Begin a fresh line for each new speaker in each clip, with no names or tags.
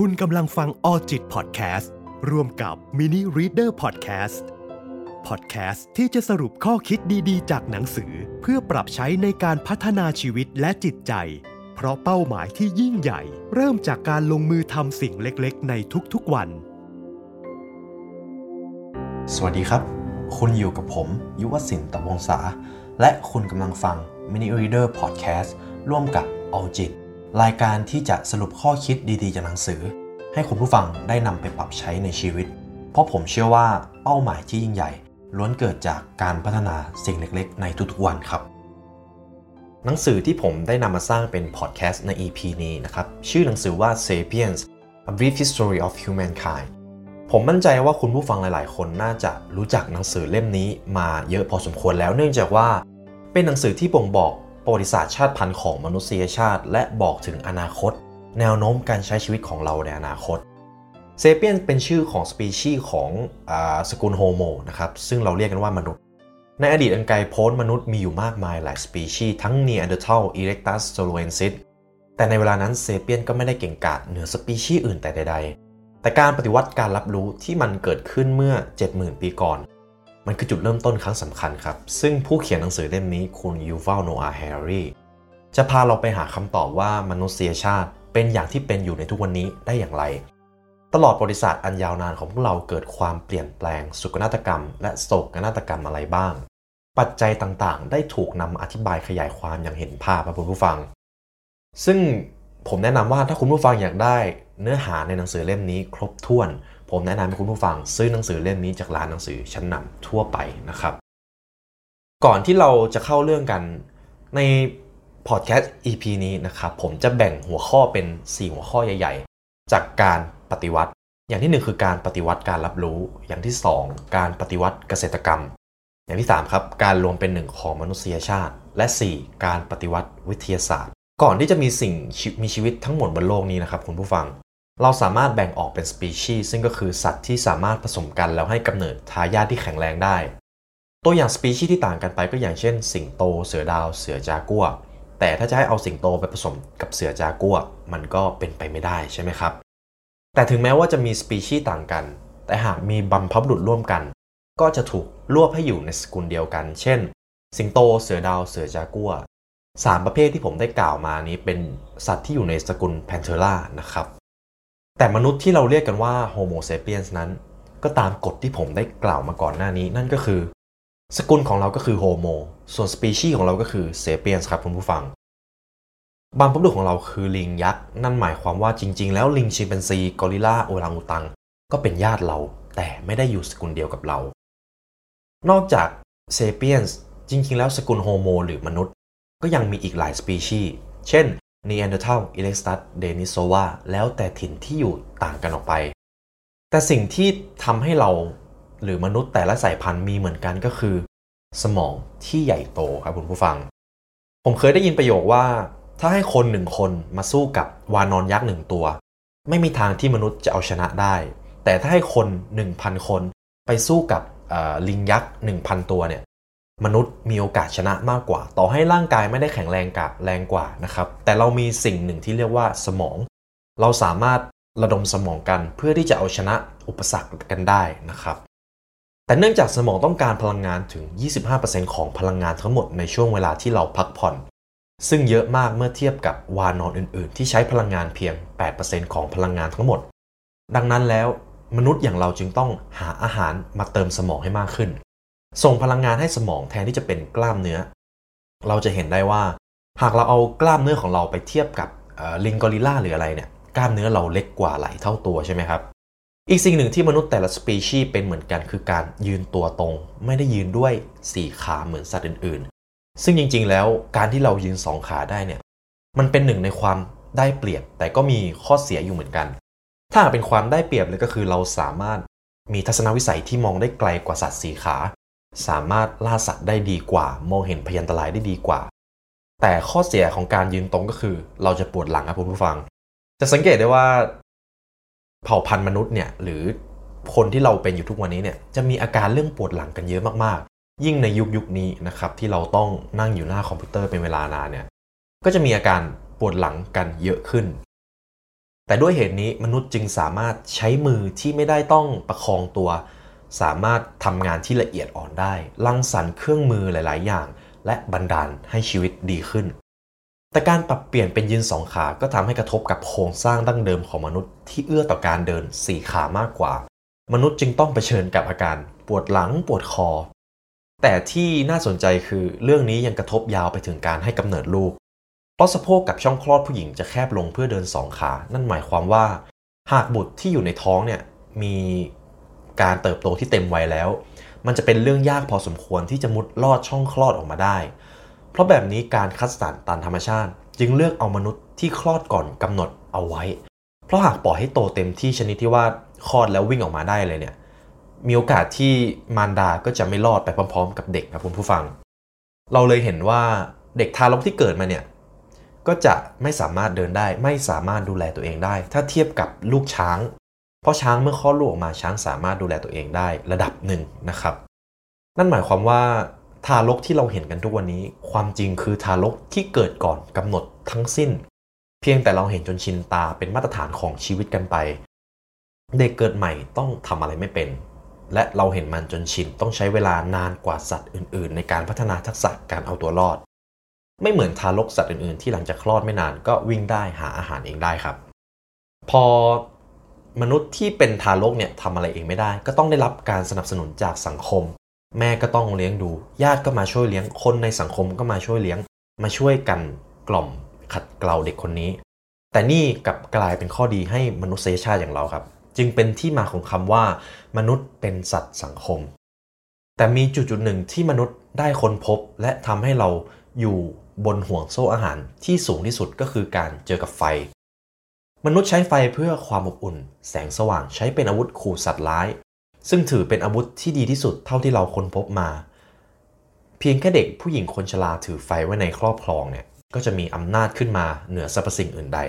คุณกำลังฟังออจิตพอดแคสต์ร่วมกับ Mini Reader Podcast พอดแคสต์ที่จะสรุปข้อคิดดีๆ จากหนังสือ เพื่อปรับใช้ในการพัฒนาชีวิตและจิตใจ เพราะเป้าหมายที่ยิ่งใหญ่ เริ่มจากการลงมือทำสิ่งเล็กๆ ในทุกๆวัน
สวัสดีครับ คุณอยู่กับผม ยุวศินตะวงศา และคุณกำลังฟัง Mini Reader Podcast ร่วมกับออจิต รายการที่จะสรุปข้อคิดดีๆจากหนังสือ ให้คุณผู้ฟังได้นำไปปรับใช้ในชีวิต เพราะผมเชื่อว่าเป้าหมายที่ยิ่งใหญ่ ล้วนเกิดจากการพัฒนาสิ่งเล็กๆ ในทุกๆวันครับ หนังสือที่ผมได้นำมาสร้างเป็นพอดแคสต์ใน EP นี้นะครับ ชื่อหนังสือว่า Sapiens A Brief History of Humankind ผมมั่นใจว่าคุณผู้ฟังหลายๆ คนน่าจะรู้จักหนังสือเล่มนี้มาเยอะพอสมควรแล้วเนื่องจากว่า เป็นหนังสือที่บ่งบอก ประวัติศาสตร์ชาติพันธุ์ของมนุษยชาติ และบอกถึงอนาคต แนวโน้มการใช้ชีวิตของเราในอนาคตเซเปียนเป็นชื่อของสปีชีส์ของสกุลโฮโมนะครับซึ่งเราเรียกกันว่ามนุษย์ ในอดีตอันไกลโพ้นมนุษย์มีอยู่มากมายหลายสปีชีส์ทั้งเนีย r เดอร์ทัลอีเล็กตัสโซโลเอนซิสแต่ในเวลานั้นเซเปียนก็ไม่ได้เก่งกาจเหนือสปีชีส์อื่นแต่ใด ๆ แต่การปฏิวัติการรับรู้ที่มันเกิดขึ้นเมื่อ 70,000 ปีก่อน มันคือจุดเริ่มต้นครั้งสำคัญครับ ซึ่งผู้เขียนหนังสือเล่มนี้คุณยูวัลโนอาห์ แฮรารีจะพาเราไปหาคำตอบว่ามนุษยชาติเป็นอย่างที่เป็นอยู่ในทุกวันนี้ได้อย่างไร ตลอดประวัติศาสตร์อันยาวนานของพวกเราเกิดความเปลี่ยนแปลง สุขนาฏกรรม และโศกนาฏกรรมอะไรบ้าง ปัจจัยต่างๆ ได้ถูกนำมาอธิบายขยายความอย่างเห็นภาพครับคุณผู้ฟัง ซึ่งผมแนะนำว่าถ้าคุณผู้ฟังอยากได้เนื้อหาในหนังสือเล่มนี้ครบถ้วน ผมแนะนำให้คุณผู้ฟังซื้อหนังสือเล่มนี้จากร้านหนังสือชั้นนำทั่วไปนะครับ ก่อนที่เราจะเข้าเรื่องกันในพอดแคสต์ EP นี้นะครับผมจะแบ่งหัวข้อเป็น 4 หัวข้อใหญ่ ๆ จากการปฏิวัติ อย่างที่ 1 คือการปฏิวัติการรับรู้ อย่างที่ 2 การปฏิวัติเกษตรกรรม อย่างที่ 3 ครับ การรวมเป็นหนึ่งของมนุษยชาติ และ 4 การปฏิวัติวิทยาศาสตร์ ก่อนที่จะมีสิ่งมีชีวิตทั้งหมดบนโลกนี้นะครับคุณผู้ฟัง เราสามารถแบ่งออกเป็นสปีชีส์ซึ่งก็คือสัตว์ที่สามารถผสมกันแล้วให้กำเนิดทายาทที่แข็งแรงได้ ตัวอย่างสปีชีส์ที่ต่างกันไปก็อย่างเช่น สิงโต เสือดาว เสือจากัว แต่ถ้าจะให้เอาสิงโตไปผสมกับเสือจากัว มันก็เป็นไปไม่ได้ใช่ไหมครับ แต่ถึงแม้ว่าจะมีสปีชีส์ต่างกัน แต่หากมีบัมพับุรุษร่วมกัน ก็จะถูกรวบให้อยู่ในสกุลเดียวกัน เช่น สิงโต เสือดาว เสือจากัวร์สามประเภทที่ผมได้กล่าวมานี้เป็นสัตว์ที่อยู่ในสกุลแพนเทอร่านะครับ แต่มนุษย์ที่เราเรียกกันว่าโฮโมเซเปียนส์นั้น ก็ตามกฎที่ผมได้กล่าวมาก่อนหน้านี้ นั่นก็คือ สกุลของเราก็คือโฮโมส่วนสปีชีส์ของเราก็คือเซเปียนส์ครับคุณผู้ฟัง บรรพบุรุษของเราคือลิงยักษ์ นั่นหมายความว่าจริง ๆ แล้วลิงชิมแปนซีกอริลลาโอรังอุตัง ก็เป็นญาติเรา แต่ไม่ได้อยู่สกุลเดียวกับเรา นอกจากเซเปียนส์จริง ๆ แล้วสกุลโฮโมหรือมนุษย์ ก็ยังมีอีกหลายสปีชีส์เช่น n e a n d e r t h a l e l e x t u s Denisova แล้วแต่ถิ่นที่อยู่ต่างกันออกไป แต่สิ่งที่ทำให้เราหรือมนุษย์แต่ละสายพันธุ์มีเหมือนกันก็คือ สมองที่ใหญ่โตครับคุณผู้ฟัง ผมเคยได้ยินประโยคว่า ถ้าให้คนหนึ่งคนมาสู้กับวานอนยักษ์หนึ่งตัว ไม่มีทางที่มนุษย์จะเอาชนะได้ แต่ถ้าให้คน 1,000 คนไปสู้กับลิงยักษ์1,000 ตัวเนี่ย มนุษย์มีโอกาสชนะมากกว่า ต่อให้ร่างกายไม่ได้แข็งแรงกับแรงกว่านะครับแต่เรามีสิ่งหนึ่งที่เรียกว่าสมอง เราสามารถระดมสมองกันเพื่อที่จะเอาชนะอุปสรรคกันได้นะครับ แต่เนื่องจากสมองต้องการพลังงานถึง 25%ของพลังงานทั้งหมดในช่วงเวลาที่เราพักผ่อน ซึ่งเยอะมากเมื่อเทียบกับวานอนอื่น ๆ ที่ใช้พลังงานเพียง 8%ของพลังงานทั้งหมด ดังนั้นแล้วมนุษย์อย่างเราจึงต้องหาอาหารมาเติมสมองให้มากขึ้น ส่งพลังงานให้สมองแทนที่จะเป็นกล้ามเนื้อ เราจะเห็นได้ว่า หากเราเอากล้ามเนื้อของเราไปเทียบกับลิงกอริลลาหรืออะไรเนี่ยกล้ามเนื้อเราเล็กกว่าหลายเท่าตัวใช่ไหมครับ อีกสิ่งหนึ่งที่มนุษย์แต่ละสปีชีส์เป็นเหมือนกันคือการยืนตัวตรง ไม่ได้ยืนด้วย4ขาเหมือนสัตว์อื่นๆ ซึ่งจริงๆแล้วการที่เรายืน2ขาได้เนี่ยมันเป็นหนึ่งในความได้เปรียบ แต่ก็มีข้อเสียอยู่เหมือนกัน ถ้าเป็นความได้เปรียบเลยก็คือเราสามารถมีทัศนวิสัยที่มองได้ไกลกว่าสัตว์สีขา สามารถล่าสัตว์ได้ดีกว่า มองเห็นพยันตรายได้ดีกว่า แต่ข้อเสียของการยืนตรงก็คือ เราจะปวดหลังครับคุณผู้ฟัง จะสังเกตได้ว่า เผ่าพันธุ์มนุษย์เนี่ยหรือคนที่เราเป็นอยู่ทุกวันนี้เนี่ยจะมีอาการเรื่องปวดหลังกันเยอะมากๆ ยิ่งในยุคยุคนี้นะครับที่เราต้องนั่งอยู่หน้าคอมพิวเตอร์เป็นเวลานานเนี่ยก็จะมีอาการปวดหลังกันเยอะขึ้น แต่ด้วยเหตุนี้มนุษย์จึงสามารถใช้มือที่ไม่ได้ต้องประคองตัว สามารถทำงานที่ละเอียดอ่อนได้รังสรรค์เครื่องมือหลาย ๆ อย่าง และบันดาลให้ชีวิตดีขึ้น แต่การปรับเปลี่ยนเป็นยืนสองขาก็ทำให้กระทบกับโครงสร้างดั้งเดิมของมนุษย์ที่เอื้อต่อการเดินสี่ขามากกว่า มนุษย์จึงต้องเผชิญกับอาการปวดหลังปวดคอ แต่ที่น่าสนใจคือเรื่องนี้ยังกระทบยาวไปถึงการให้กำเนิดลูก เพราะสะโพกกับช่องคลอดผู้หญิงจะแคบลงเพื่อเดินสองขา นั่นหมายความว่า หากบุตรที่อยู่ในท้องเนี่ยมี การเติบโตที่เต็มวัยแล้ว มันจะเป็นเรื่องยากพอสมควรที่จะมุดลอดช่องคลอดออกมาได้ เพราะแบบนี้การคัดสรรตามธรรมชาติ จึงเลือกเอามนุษย์ที่คลอดก่อนกำหนดเอาไว้ เพราะหากปล่อยให้โตเต็มที่ชนิดที่ว่าคลอดแล้ววิ่งออกมาได้เลยเนี่ยมีโอกาสที่มารดาก็จะไม่รอดไปพร้อม ๆ กับเด็กครับคุณผู้ฟัง เราเลยเห็นว่าเด็กทารกที่เกิดมาเนี่ยก็จะไม่สามารถเดินได้ ไม่สามารถดูแลตัวเองได้ ถ้าเทียบกับลูกช้าง เพราะช้างเมื่อคลอดลูกออกมาช้างสามารถดูแลตัวเองได้ระดับหนึ่งนะครับ นั่นหมายความว่าทารกที่เราเห็นกันทุกวันนี้ ความจริงคือทารกที่เกิดก่อนกำหนดทั้งสิ้น เพียงแต่เราเห็นจนชินตาเป็นมาตรฐานของชีวิตกันไป เด็กเกิดใหม่ต้องทำอะไรไม่เป็น และเราเห็นมันจนชินต้องใช้เวลานานกว่าสัตว์อื่น ๆ ในการพัฒนาทักษะการเอาตัวรอด ไม่เหมือนทารกสัตว์อื่น ๆ ที่หลังจากคลอดไม่นานก็วิ่งได้หาอาหารเองได้ครับ พอ มนุษย์ที่เป็นทารกเนี่ยทำอะไรเองไม่ได้ ก็ต้องได้รับการสนับสนุนจากสังคม แม่ก็ต้องเลี้ยงดู ญาติก็มาช่วยเลี้ยงคนในสังคมก็มาช่วยเลี้ยง มาช่วยกันกล่อมขัดเกลาเด็กคนนี้ แต่นี่กลับกลายเป็นข้อดีให้มนุษยชาติอย่างเราครับ จึงเป็นที่มาของคำว่า มนุษย์เป็นสัตว์สังคม แต่มีจุดจุดหนึ่งที่มนุษย์ได้ค้นพบ และทำให้เราอยู่บนห่วงโซ่อาหารที่สูงที่สุดก็คือการเจอกับไฟ มนุษย์ใช้ไฟเพื่อความอบอุ่น แสงสว่างใช้เป็นอาวุธขู่สัตว์ร้าย ซึ่งถือเป็นอาวุธที่ดีที่สุดเท่าที่เราค้นพบมา เพียงแค่เด็กผู้หญิงคนชราถือไฟไว้ในครอบครองเนี่ยก็จะมีอำนาจขึ้นมาเหนือสรรพสิ่งอื่นใด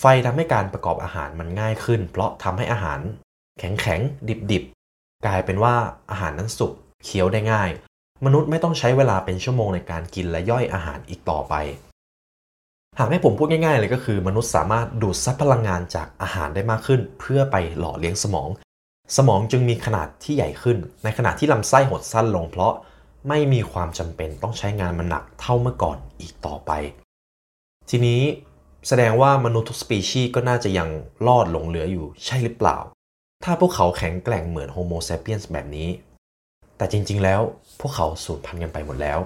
ไฟทำให้การประกอบอาหารมันง่ายขึ้น เพราะทำให้อาหาร แข็งแข็งดิบดิบกลายเป็นว่าอาหารนั้นสุกเคี้ยวได้ง่าย มนุษย์ไม่ต้องใช้เวลาเป็นชั่วโมงในการกินและย่อยอาหารอีกต่อไป หากให้ผมพูดง่ายๆเลยก็คือ มนุษย์สามารถดูดซับพลังงานจากอาหารได้มากขึ้น เพื่อไปหล่อเลี้ยงสมอง สมองจึงมีขนาดที่ใหญ่ขึ้น ในขณะที่ลำไส้หดสั้นลง เพราะไม่มีความจำเป็นต้องใช้งานมันหนักเท่าเมื่อก่อนอีกต่อไป ทีนี้แสดงว่ามนุษย์ทุกสปีชีส์ก็น่าจะยังรอดหลงเหลืออยู่ใช่หรือเปล่า ถ้าพวกเขาแข็งแกร่งเหมือนโฮโมเซเปียนส์แบบนี้ แต่จริงๆแล้วพวกเขาสูญพันธุ์กันไปหมดแล้ว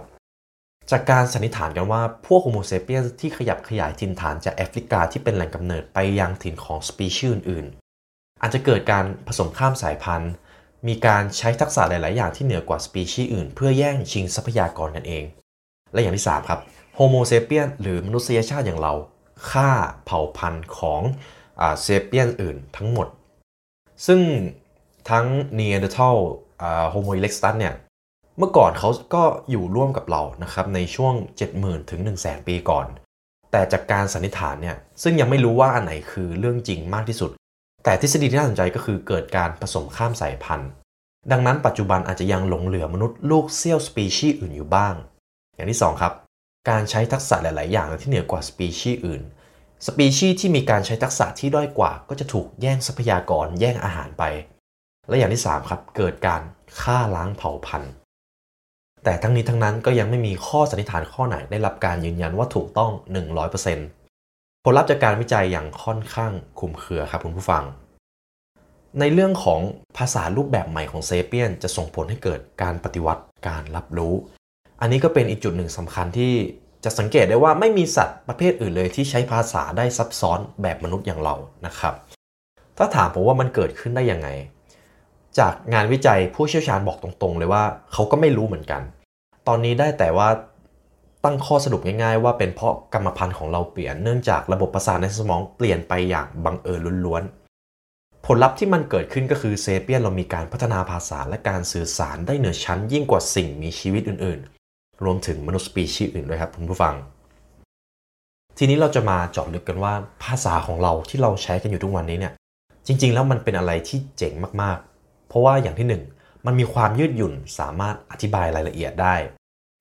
จากการสันนิษฐานกันว่าพวกโฮโมเซเปียนส์ที่ขยับขยายถิ่นฐานจากแอฟริกาที่เป็นแหล่งกำเนิดไปยังถิ่นของสปีชีส์อื่นๆอาจจะเกิดการผสมข้ามสายพันธุ์ มีการใช้ทักษะหลาย ๆ อย่างที่เหนือกว่าสปีชีส์อื่น เพื่อแย่งชิงทรัพยากรกันเอง และอย่างที่ 3 ครับโฮโมเซเปียนหรือมนุษยชาติอย่างเราฆ่าเผ่าพันธุ์ของเซเปียนอื่นทั้งหมด ซึ่งทั้งเนียร์เดอร์ทัลโฮโมอิเล็กสตันเนี่ย เมื่อก่อนเขาก็อยู่ร่วมกับเรานะครับในช่วง 70,000ถึง1 0 0 0 0 0 ปีก่อน แต่จากการสันนิษฐานเนี่ยซึ่งยังไม่รู้ว่าอันไหนคือเรื่องจริงมากที่สุด แต่ทฤษฎีที่น่าสนใจก็คือเกิดการผสมข้ามสายพันธุ์ ดังนั้นปัจจุบันอาจจะยังหลงเหลือมนุษย์ลูกเสี้ยวสปีชีส์อื่นอยู่บ้าง อย่างที่ 2 ครับ การใช้ทักษะหลาย ๆ อย่างที่เหนือกว่าสปีชีส์อื่นสปีชีส์ที่มีการใช้ทักษะที่ด้อยกว่าก็จะถูกแย่งทรัพยากรแย่งอาหารไป และอย่างที่ 3 ครับ เกิดการฆ่าล้างเผ่าพันธุ์ แต่ทั้งนี้ทั้งนั้นก็ยังไม่มีข้อสันนิษฐานข้อไหนได้รับการยืนยันว่าถูกต้อง 100%ผลลัพธ์จากการวิจัยอย่างค่อนข้างคุมเครือครับคุณผู้ฟัง ในเรื่องของภาษารูปแบบใหม่ของเซเปียน จะส่งผลให้เกิดการปฏิวัติการรับรู้ อันนี้ก็เป็นอีกจุดหนึ่งสำคัญที่จะสังเกตได้ว่าไม่มีสัตว์ประเภทอื่นเลยที่ใช้ภาษาได้ซับซ้อนแบบมนุษย์อย่างเรานะครับ ถ้าถามผมว่ามันเกิดขึ้นได้ยังไง จากงานวิจัยผู้เชี่ยวชาญบอกตรงๆ เลยว่าเขาก็ไม่รู้เหมือนกัน ตอนนี้ได้แต่ว่าตั้งข้อสรุปง่ายๆ ว่าเป็นเพราะกรรมพันธุ์ของเราเปลี่ยนเนื่องจากระบบประสาทในสมองเปลี่ยนไปอย่างบังเอิญล้วนๆ ผลลัพธ์ที่มันเกิดขึ้นก็คือเซเปียนเรามีการพัฒนาภาษาและการสื่อสารได้เหนือชั้นยิ่งกว่าสิ่งมีชีวิตอื่นๆ รวมถึงมนุษย์สปีชีส์อื่นด้วยครับคุณผู้ฟัง ทีนี้เราจะมาเจาะลึกกันว่าภาษาของเราที่เราใช้กันอยู่ทุกวันนี้เนี่ยจริงๆ แล้วมันเป็นอะไรที่เจ๋งมากๆ เพราะว่าอย่างที่ 1 มันมีความยืดหยุ่นสามารถอธิบายรายละเอียดได้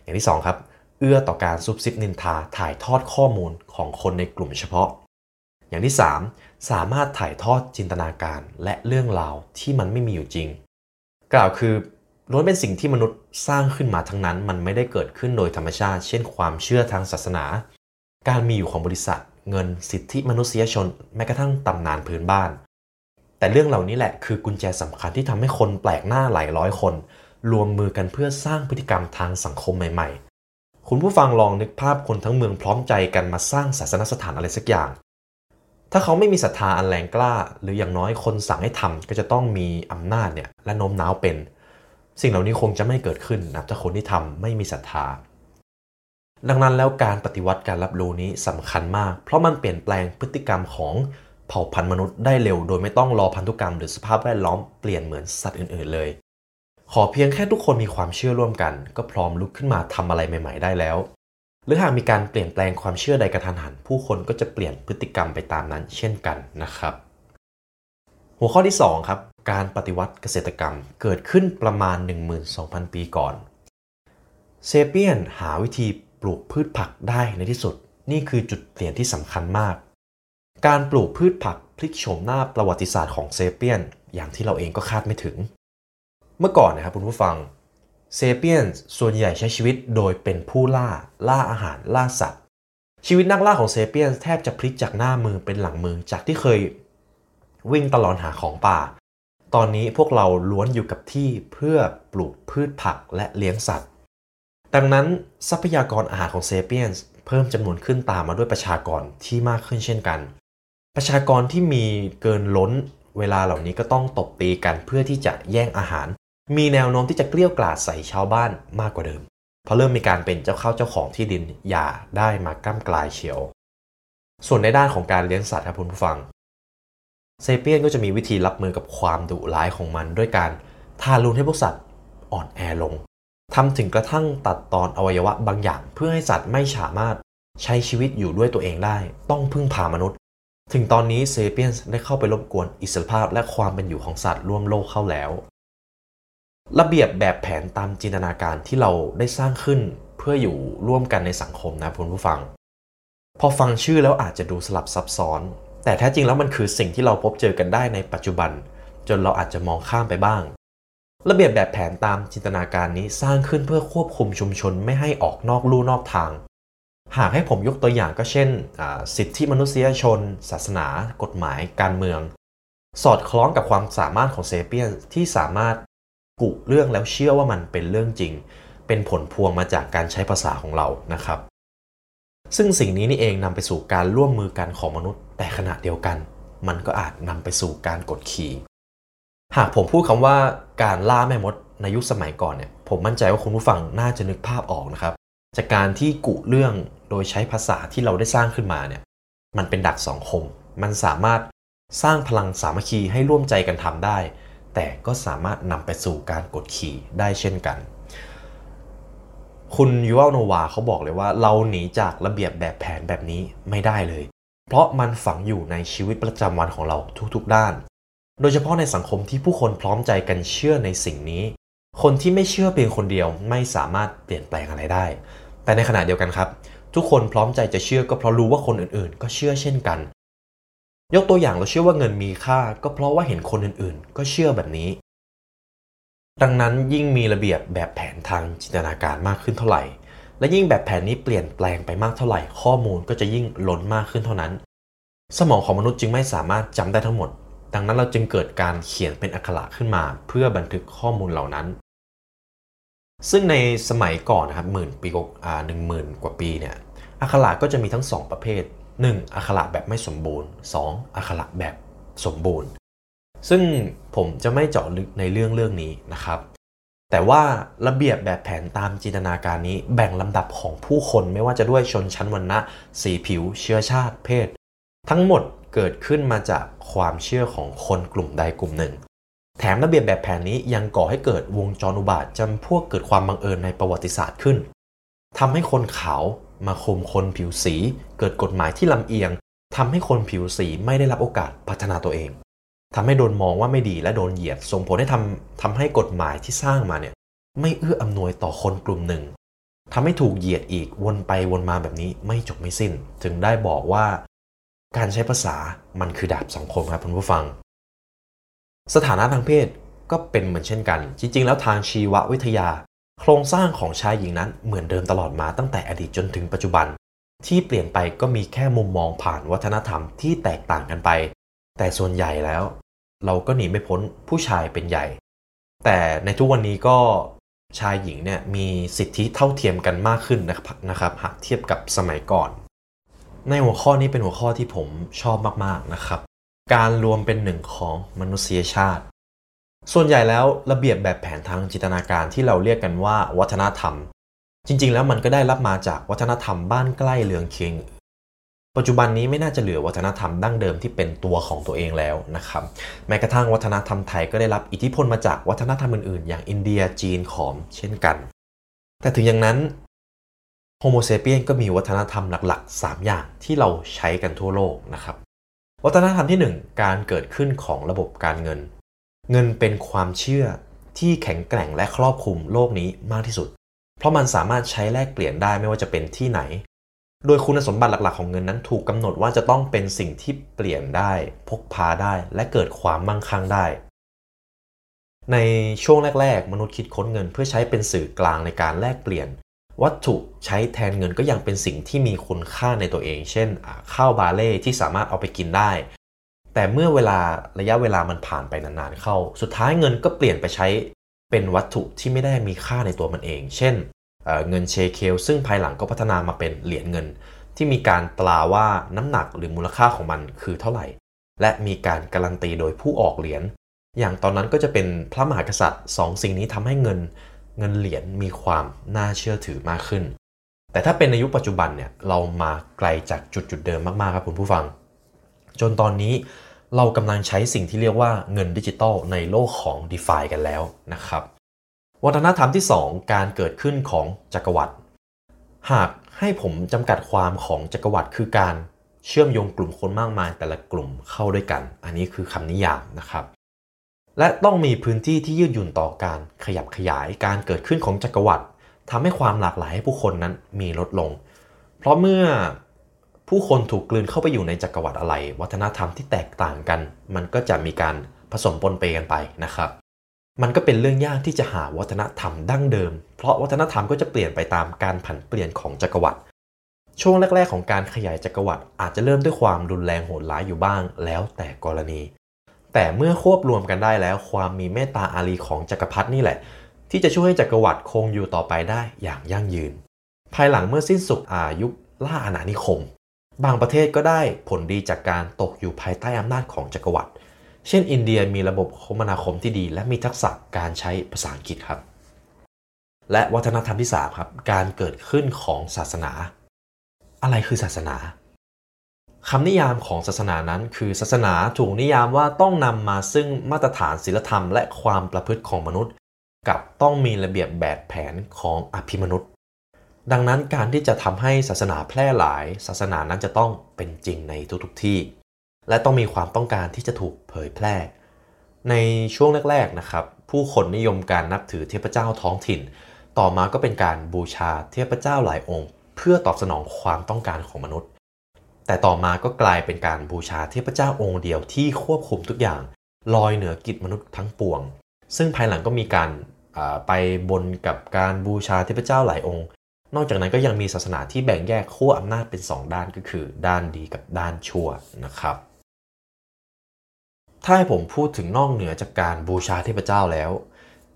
อย่างที่ 2 ครับ เอื้อต่อการซุบซิบนินทาถ่ายทอดข้อมูลของคนในกลุ่มเฉพาะ อย่างที่ 3 สามารถถ่ายทอดจินตนาการและเรื่องราวที่มันไม่มีอยู่จริง กล่าวคือล้วนเป็นสิ่งที่มนุษย์สร้างขึ้นมาทั้งนั้น มันไม่ได้เกิดขึ้นโดยธรรมชาติ เช่น ความเชื่อทางศาสนา การมีอยู่ของบริษัท เงินสิทธิมนุษยชน แม้กระทั่งตำนานพื้นบ้าน แต่เรื่องเหล่านี้แหละคือกุญแจสำคัญที่ทำให้คนแปลกหน้าหลายร้อยคน รวมมือกันเพื่อสร้างพฤติกรรมทางสังคมใหม่ ๆ คุณผู้ฟังลองนึกภาพคนทั้งเมืองพร้อมใจกันมาสร้างศาสนสถานอะไรสักอย่าง ถ้าเขาไม่มีศรัทธาอันแรงกล้า หรืออย่างน้อยคนสั่งให้ทำก็จะต้องมีอำนาจเนี่ยและโน้มน้าวเป็น สิ่งเหล่านี้คงจะไม่เกิดขึ้นนะถ้าคนที่ทำไม่มีศรัทธาดังนั้นแล้วการปฏิวัติการรับรู้นี้สำคัญมาก เพราะมันเปลี่ยนแปลงพฤติกรรมของ เผ่าพันธุ์มนุษย์ได้เร็วโดยไม่ต้องรอพันธุกรรมหรือสภาพแวดล้อมเปลี่ยนเหมือนสัตว์อื่นๆเลย ขอเพียงแค่ทุกคนมีความเชื่อร่วมกัน ก็พร้อมลุกขึ้นมาทำอะไรใหม่ ๆ ได้แล้ว หรือหากมีการเปลี่ยนแปลงความเชื่อใดกระทันหัน ผู้คนก็จะเปลี่ยนพฤติกรรมไปตามนั้น เช่นกันนะครับ หัวข้อที่2ครับการปฏิวัติเกษตรกรรมเกิดขึ้นประมาณ 12,000 ปีก่อนเซเปียนหาวิธีปลูกพืชผักได้ในที่สุด นี่คือจุดเปลี่ยนที่สำคัญมาก การปลูกพืชผักพลิกโฉมหน้าประวัติศาสตร์ของเซเปียน อย่างที่เราเองก็คาดไม่ถึง เมื่อก่อนนะครับคุณผู้ฟังเซเปียนส่วนใหญ่ใช้ชีวิตโดยเป็นผู้ล่าล่าอาหารล่าสัตว์ ชีวิตนักล่าของเซเปียนแทบจะพลิกจากหน้ามือเป็นหลังมือจากที่เคย วิ่งตลอดหาของป่า ตอนนี้พวกเราล้วนอยู่กับที่เพื่อปลูกพืชผักและเลี้ยงสัตว์ ดังนั้นทรัพยากรอาหารของเซเปียนเพิ่มจำนวนขึ้นตามมาด้วยประชากรที่มากขึ้นเช่นกัน ประชากรที่มีเกินล้นเวลาเหล่านี้ก็ต้องตบตีกันเพื่อที่จะแย่งอาหาร มีแนวโน้มที่จะเกลี้ยกล่อมใส่ชาวบ้านมากกว่าเดิม เพราะเริ่มมีการเป็นเจ้าเข้าเจ้าของที่ดินอย่าได้มาก้ากลายเชียว ส่วนในด้านของการเลี้ยงสัตว์ครับคุณผู้ฟัง เซเปียนก็จะมีวิธีรับมือกับความดุร้ายของมันด้วยการทารุณให้พวกสัตว์อ่อนแอลงทำถึงกระทั่งตัดตอนอวัยวะบางอย่าง เพื่อให้สัตว์ไม่สามารถใช้ชีวิตอยู่ด้วยตัวเองได้ ต้องพึ่งพามนุษย์ ถึงตอนนี้เซเปียนได้เข้าไปรบกวนอิสรภาพและความเป็นอยู่ของสัตว์ร่วมโลกเข้าแล้ว ระเบียบแบบแผนตามจินตนาการที่เราได้สร้างขึ้นเพื่ออยู่ร่วมกันในสังคมนะคุณผู้ฟัง พอฟังชื่อแล้วอาจจะดูสลับซับซ้อน แต่แท้จริงแล้วมันคือสิ่งที่เราพบเจอกันได้ในปัจจุบัน จนเราอาจจะมองข้ามไปบ้าง ระเบียบแบบแผนตามจินตนาการนี้สร้างขึ้นเพื่อควบคุมชุมชนไม่ให้ออกนอกลู่นอกทาง หากให้ผมยกตัวอย่างก็เช่น สิทธิมนุษยชน ศาสนา กฎหมาย การเมือง สอดคล้องกับความสามารถของเซเปียนที่สามารถกุเรื่องแล้วเชื่อว่ามันเป็นเรื่องจริง เป็นผลพวงมาจากการใช้ภาษาของเรานะครับ ซึ่งสิ่งนี้นี่เองนำไปสู่การร่วมมือกันของมนุษย์ แต่ขณะเดียวกัน มันก็อาจนำไปสู่การกดขี่ หากผมพูดคำว่าการล่าแม่มดในยุคสมัยก่อนเนี่ยผมมั่นใจว่าคุณผู้ฟังน่าจะนึกภาพออกนะครับจากการที่กุเรื่อง โดยใช้ภาษาที่เราได้สร้างขึ้นมาเนี่ยมันเป็นดักสองคม มันสามารถสร้างพลังสามัคคีให้ร่วมใจกันทำได้ แต่ก็สามารถนำไปสู่การกดขี่ได้เช่นกัน คุณยูวัลโนวาเขาบอกเลยว่า เราหนีจากระเบียบแบบแผนแบบนี้ไม่ได้เลย เพราะมันฝังอยู่ในชีวิตประจำวันของเราทุกๆด้าน โดยเฉพาะในสังคมที่ผู้คนพร้อมใจกันเชื่อในสิ่งนี้ คนที่ไม่เชื่อเพียงคนเดียวไม่สามารถเปลี่ยนแปลงอะไรได้ แต่ในขณะเดียวกันครับ ทุกคนพร้อมใจจะเชื่อก็เพราะรู้ว่าคนอื่นๆ ก็เชื่อเช่นกัน ยกตัวอย่างเราเชื่อว่าเงินมีค่า ก็เพราะว่าเห็นคนอื่นๆ ก็เชื่อแบบนี้ ดังนั้นยิ่งมีระเบียบแบบแผนทางจินตนาการมากขึ้นเท่าไหร่ และยิ่งแบบแผนนี้เปลี่ยนแปลงไปมากเท่าไหร่ ข้อมูลก็จะยิ่งล้นมากขึ้นเท่านั้น สมองของมนุษย์จึงไม่สามารถจำได้ทั้งหมด ดังนั้นเราจึงเกิดการเขียนเป็นอักขระขึ้นมา เพื่อบันทึกข้อมูลเหล่านั้น ซึ่งในสมัยก่อนนะครับหมื่นปีกอ่าหนึ่งหมื่นกว่าปีเนี่ยอักขระก็จะมีทั้ง 2 ประเภท 1. อักขระแบบไม่สมบูรณ์ 2. อักขระแบบสมบูรณ์ ซึ่งผมจะไม่เจาะลึกในเรื่องเรื่องนี้นะครับ แต่ว่าระเบียบแบบแผนตามจินตนาการนี้แบ่งลำดับของผู้คนไม่ว่าจะด้วยชนชั้นวรรณะ สีผิว เชื้อชาติ เพศ ทั้งหมดเกิดขึ้นมาจากความเชื่อของคนกลุ่มใดกลุ่มหนึ่ง แถมระเบียบแบบแผนนี้ยังก่อให้เกิดวงจรอุบาทจำพวกเกิดความบังเอิญในประวัติศาสตร์ขึ้นทำให้คนขาวมาข่มคนผิวสี เกิดกฎหมายที่ลำเอียงทำให้คนผิวสีไม่ได้รับโอกาสพัฒนาตัวเองทำให้โดนมองว่าไม่ดีและโดนเหยียด ส่งผลให้ทำทำให้กฎหมายที่สร้างมาเนี่ยไม่เอื้ออำนวยต่อคนกลุ่มหนึ่งทำให้ถูกเหยียดอีกวนไปวนมาแบบนี้ไม่จบไม่สิ้น ถึงได้บอกว่า การใช้ภาษามันคือดาบสองคมครับคุณผู้ฟัง สถานะทางเพศก็เป็นเหมือนเช่นกัน จริง ๆ แล้วทางชีววิทยา โครงสร้างของชายหญิงนั้นเหมือนเดิมตลอดมาตั้งแต่อดีตจนถึงปัจจุบัน ที่เปลี่ยนไปก็มีแค่มุมมองผ่านวัฒนธรรมที่แตกต่างกันไป แต่ส่วนใหญ่แล้ว เราก็หนีไม่พ้นผู้ชายเป็นใหญ่ แต่ในทุกวันนี้ก็ชายหญิงเนี่ยมีสิทธิเท่าเทียมกันมากขึ้นนะครับหากเทียบกับสมัยก่อน ในหัวข้อนี้เป็นหัวข้อที่ผมชอบมากๆนะครับ การรวมเป็นหนึ่งของมนุษยชาติ ส่วนใหญ่แล้วระเบียบแบบแผนทางจินตนาการที่เราเรียกกันว่าวัฒนธรรม จริงๆ แล้วมันก็ได้รับมาจากวัฒนธรรมบ้านใกล้เรืองเคียงปัจจุบันนี้ไม่น่าจะเหลือวัฒนธรรมดั้งเดิมที่เป็นตัวของตัวเองแล้วนะครับ แม้กระทั่งวัฒนธรรมไทยก็ได้รับอิทธิพลมาจากวัฒนธรรมอื่นๆ อย่างอินเดียจีนขอมเช่นกัน แต่ถึงอย่างนั้นโฮโมเซเปียนก็มีวัฒนธรรมหลักๆ 3 อย่างที่เราใช้กันทั่วโลกนะครับ วัฒนธรรมที่ 1 การเกิดขึ้นของระบบการเงิน เงินเป็นความเชื่อที่แข็งแกร่งและครอบคลุมโลกนี้มากที่สุด เพราะมันสามารถใช้แลกเปลี่ยนได้ไม่ว่าจะเป็นที่ไหน โดยคุณสมบัติหลักๆของเงินนั้นถูกกำหนดว่าจะต้องเป็นสิ่งที่เปลี่ยนได้ พกพาได้ และเกิดความมั่งคั่งได้ ในช่วงแรก ๆ มนุษย์คิดค้นเงินเพื่อใช้เป็นสื่อกลางในการแลกเปลี่ยน วัตถุใช้แทนเงินก็ยังเป็นสิ่งที่มีคุณค่าในตัวเอง เช่นข้าวบาเล่ที่สามารถเอาไปกินได้ แต่เมื่อเวลาระยะเวลามันผ่านไปนานๆเข้า สุดท้ายเงินก็เปลี่ยนไปใช้เป็นวัตถุที่ไม่ได้มีค่าในตัวมันเอง เช่นเงินเชเคลซึ่งภายหลังก็พัฒนามาเป็นเหรียญเงิน ที่มีการตราว่าน้ำหนักหรือมูลค่าของมันคือเท่าไหร่ และมีการการันตีโดยผู้ออกเหรียญอย่างตอนนั้นก็จะเป็นพระมหากษัตริย์สองสิ่งนี้ทำให้เงิน เงินเหรียญมีความน่าเชื่อถือมากขึ้น แต่ถ้าเป็นในยุคปัจจุบันเนี่ยเรามาไกลจากจุดจุดเดิมมากๆครับคุณผู้ฟัง จนตอนนี้เรากำลังใช้สิ่งที่เรียกว่าเงินดิจิตอลในโลกของ d e f ากันแล้วนะครับ วัฒนธรรมที่ 2 การเกิดขึ้นของจักรวรรดิหากให้ผมจำกัดความของจักรวรรดิคือการเชื่อมโยงกลุ่มคนมากมายแต่ละกลุ่มเข้าด้วยกัน อันนี้คือคำนิยามนะครับ และต้องมีพื้นที่ที่ยืดหยุ่นต่อการขยับขยายการเกิดขึ้นของจักรวรรดิทำให้ความหลากหลายให้ผู้คนนั้นมีลดลง เพราะเมื่อผู้คนถูกกลืนเข้าไปอยู่ในจักรวรรดิอะไร วัฒนธรรมที่แตกต่างกัน มันก็จะมีการผสมปนเปกันไปนะครับ มันก็เป็นเรื่องยากที่จะหาวัฒนธรรมดั้งเดิม เพราะวัฒนธรรมก็จะเปลี่ยนไปตามการผันเปลี่ยนของจักรวรรดิช่วงแรก ๆ ของการขยายจักรวรรดิอาจจะเริ่มด้วยความรุนแรงโหดร้ายอยู่บ้าง แล้วแต่กรณี แต่เมื่อควบรวมกันได้แล้ว ความมีเมตตาอารีของจักรพรรดินี่แหละ ที่จะช่วยให้จักรวรรดิคงอยู่ต่อไปได้อย่างยั่งยืน ภายหลังเมื่อสิ้นสุดอายุล่าอาณานิคม บางประเทศก็ได้ผลดีจากการตกอยู่ภายใต้อำนาจของจักรวรรดิเช่น อินเดียมีระบบคมนาคมที่ดี และมีทักษะการใช้ภาษาอังกฤษครับ และวัฒนธรรมที่3ครับการเกิดขึ้นของศาสนา อะไรคือศาสนา คำนิยามของศาสนานั้น คือศาสนาถูกนิยามว่าต้องนำมาซึ่งมาตรฐานศีลธรรมและความประพฤติของมนุษย์ กับต้องมีระเบียบแบบแผนของอภิมนุษย์ ดังนั้นการที่จะทำให้ศาสนาแพร่หลาย ศาสนานั้นจะต้องเป็นจริงในทุกๆที่ และต้องมีความต้องการที่จะถูกเผยแพร่ ในช่วงแรกๆนะครับ ผู้คนนิยมการนับถือเทพเจ้าท้องถิ่น ต่อมาก็เป็นการบูชาเทพเจ้าหลายองค์ เพื่อตอบสนองความต้องการของมนุษย์ แต่ต่อมาก็กลายเป็นการบูชาเทพเจ้าองค์เดียวที่ควบคุมทุกอย่าง ลอยเหนือกิจมนุษย์ทั้งปวง ซึ่งภายหลังก็มีการไปบนกับการบูชาเทพเจ้าหลายองค์ นอกจากนั้นก็ยังมีศาสนาที่แบ่งแยกขั้วอำนาจเป็น 2 ด้านก็คือ ด้านดีกับด้านชั่วนะครับ ถ้าให้ผมพูดถึงนอกเหนือจากการบูชาเทพเจ้าแล้ว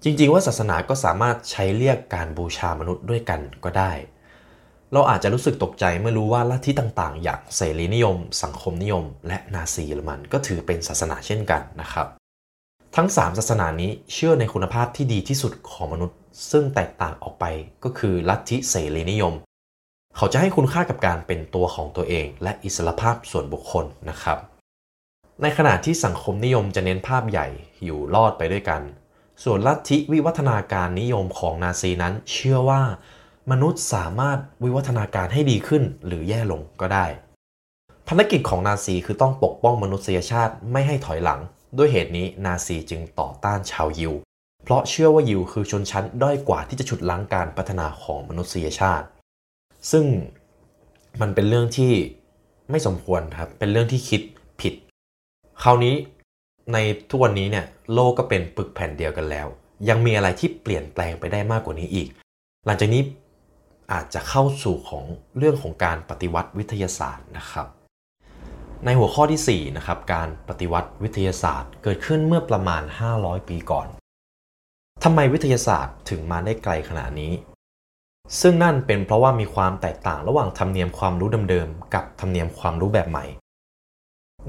จริงๆ ว่าศาสนาก็สามารถใช้เรียกการบูชามนุษย์ด้วยกันก็ได้ เราอาจจะรู้สึกตกใจเมื่อรู้ว่าลัทธิต่างๆ อย่างเสรีนิยม สังคมนิยม และนาซีเยอรมันก็ถือเป็นศาสนาเช่นกันนะครับ ทั้ง 3 ศาสนานี้เชื่อในคุณภาพที่ดีที่สุดของมนุษย์ ซึ่งแตกต่างออกไปก็คือลัทธิเสรีนิยม เขาจะให้คุณค่ากับการเป็นตัวของตัวเอง และอิสรภาพส่วนบุคคลนะครับ ในขณะที่สังคมนิยมจะเน้นภาพใหญ่อยู่รอดไปด้วยกัน ส่วนลัทธิวิวัฒนาการนิยมของนาซีนั้นเชื่อว่า มนุษย์สามารถวิวัฒนาการให้ดีขึ้นหรือแย่ลงก็ได้ ภารกิจของนาซีคือต้องปกป้องมนุษยชาติไม่ให้ถอยหลัง ด้วยเหตุนี้นาซีจึงต่อต้านชาวยิว เพราะเชื่อว่ายิวคือชนชั้นด้อยกว่าที่จะฉุดล้างการพัฒนาของมนุษยชาติ ซึ่งมันเป็นเรื่องที่ไม่สมควรครับ เป็นเรื่องที่คิดผิด คราวนี้ในทุกวันนี้เนี่ยโลกก็เป็นปึกแผ่นเดียวกันแล้ว ยังมีอะไรที่เปลี่ยนแปลงไปได้มากกว่านี้อีก หลังจากนี้ อาจจะเข้าสู่ของเรื่องของการปฏิวัติวิทยาศาสตร์นะครับ ในหัวข้อที่4นะครับการปฏิวัติวิทยาศาสตร์เกิดขึ้นเมื่อประมาณ 500 ปีก่อนทำไมวิทยาศาสตร์ถึงมาได้ไกลขนาดนี้ ซึ่งนั่นเป็นเพราะว่ามีความแตกต่างระหว่างธรรมเนียมความรู้เดิมๆกับธรรมเนียมความรู้แบบใหม่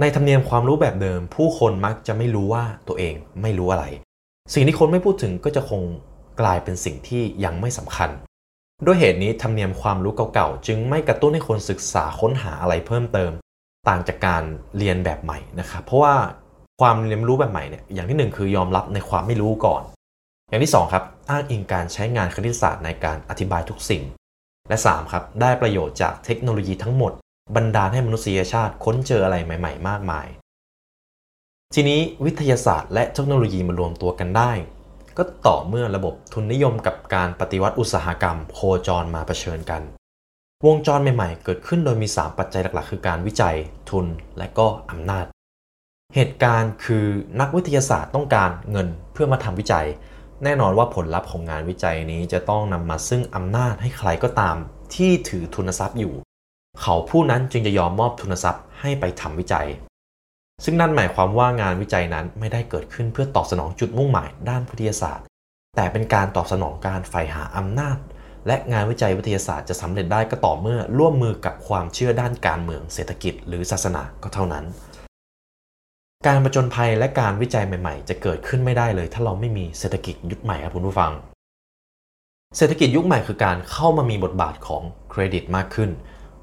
ในธรรมเนียมความรู้แบบเดิม ผู้คนมักจะไม่รู้ว่าตัวเองไม่รู้อะไร สิ่งที่คนไม่พูดถึงก็จะคงกลายเป็นสิ่งที่ยังไม่สำคัญ ด้วยเหตุนี้ธรรมเนียมความรู้เก่าๆ จึงไม่กระตุ้นให้คนศึกษาค้นหาอะไรเพิ่มเติม ต่างจากการเรียนแบบใหม่นะครับเพราะว่าความเรียนรู้แบบใหม่เนี่ยอย่างที่หนึ่งคือยอมรับในความไม่รู้ก่อน อย่างที่ 2 ครับอ้างอิงการใช้งานคณิตศาสตร์ในการอธิบายทุกสิ่ง และ 3 ครับ ได้ประโยชน์จากเทคโนโลยีทั้งหมด บันดาลให้มนุษยชาติค้นเจออะไรใหม่ ๆ มากมาย ทีนี้วิทยาศาสตร์และเทคโนโลยีมารวมตัวกันได้ ก็ต่อเมื่อระบบทุนนิยมกับการปฏิวัติอุตสาหกรรม โคจรมาเผชิญกัน วงจรใหม่ๆ เกิดขึ้นโดยมี 3 ปัจจัยหลักๆ คือการวิจัยทุนและก็อำนาจ เหตุการณ์คือนักวิทยาศาสตร์ต้องการเงินเพื่อมาทำวิจัย แน่นอนว่าผลลัพธ์ของงานวิจัยนี้จะต้องนำมาซึ่งอำนาจให้ใครก็ตาม ที่ถือทุนทรัพย์อยู่ เขาผู้นั้นจึงจะยอมมอบทุนทรัพย์ให้ไปทำวิจัย ซึ่งนั่นหมายความว่างานวิจัยนั้นไม่ได้เกิดขึ้นเพื่อตอบสนองจุดมุ่งหมายด้านวิทยาศาสตร์ แต่เป็นการตอบสนองการใฝ่หาอำนาจ และงานวิจัยวิทยาศาสตร์จะสำเร็จได้ก็ต่อเมื่อร่วมมือกับความเชื่อด้านการเมืองเศรษฐกิจ หรือศาสนาก็เท่านั้น การประจนภัยและการวิจัยใหม่ ๆ จะเกิดขึ้นไม่ได้เลย ถ้าเราไม่มีเศรษฐกิจยุคใหม่ครับคุณผู้ฟัง เศรษฐกิจยุคใหม่คือการเข้ามามีบทบาทของเครดิตมากขึ้น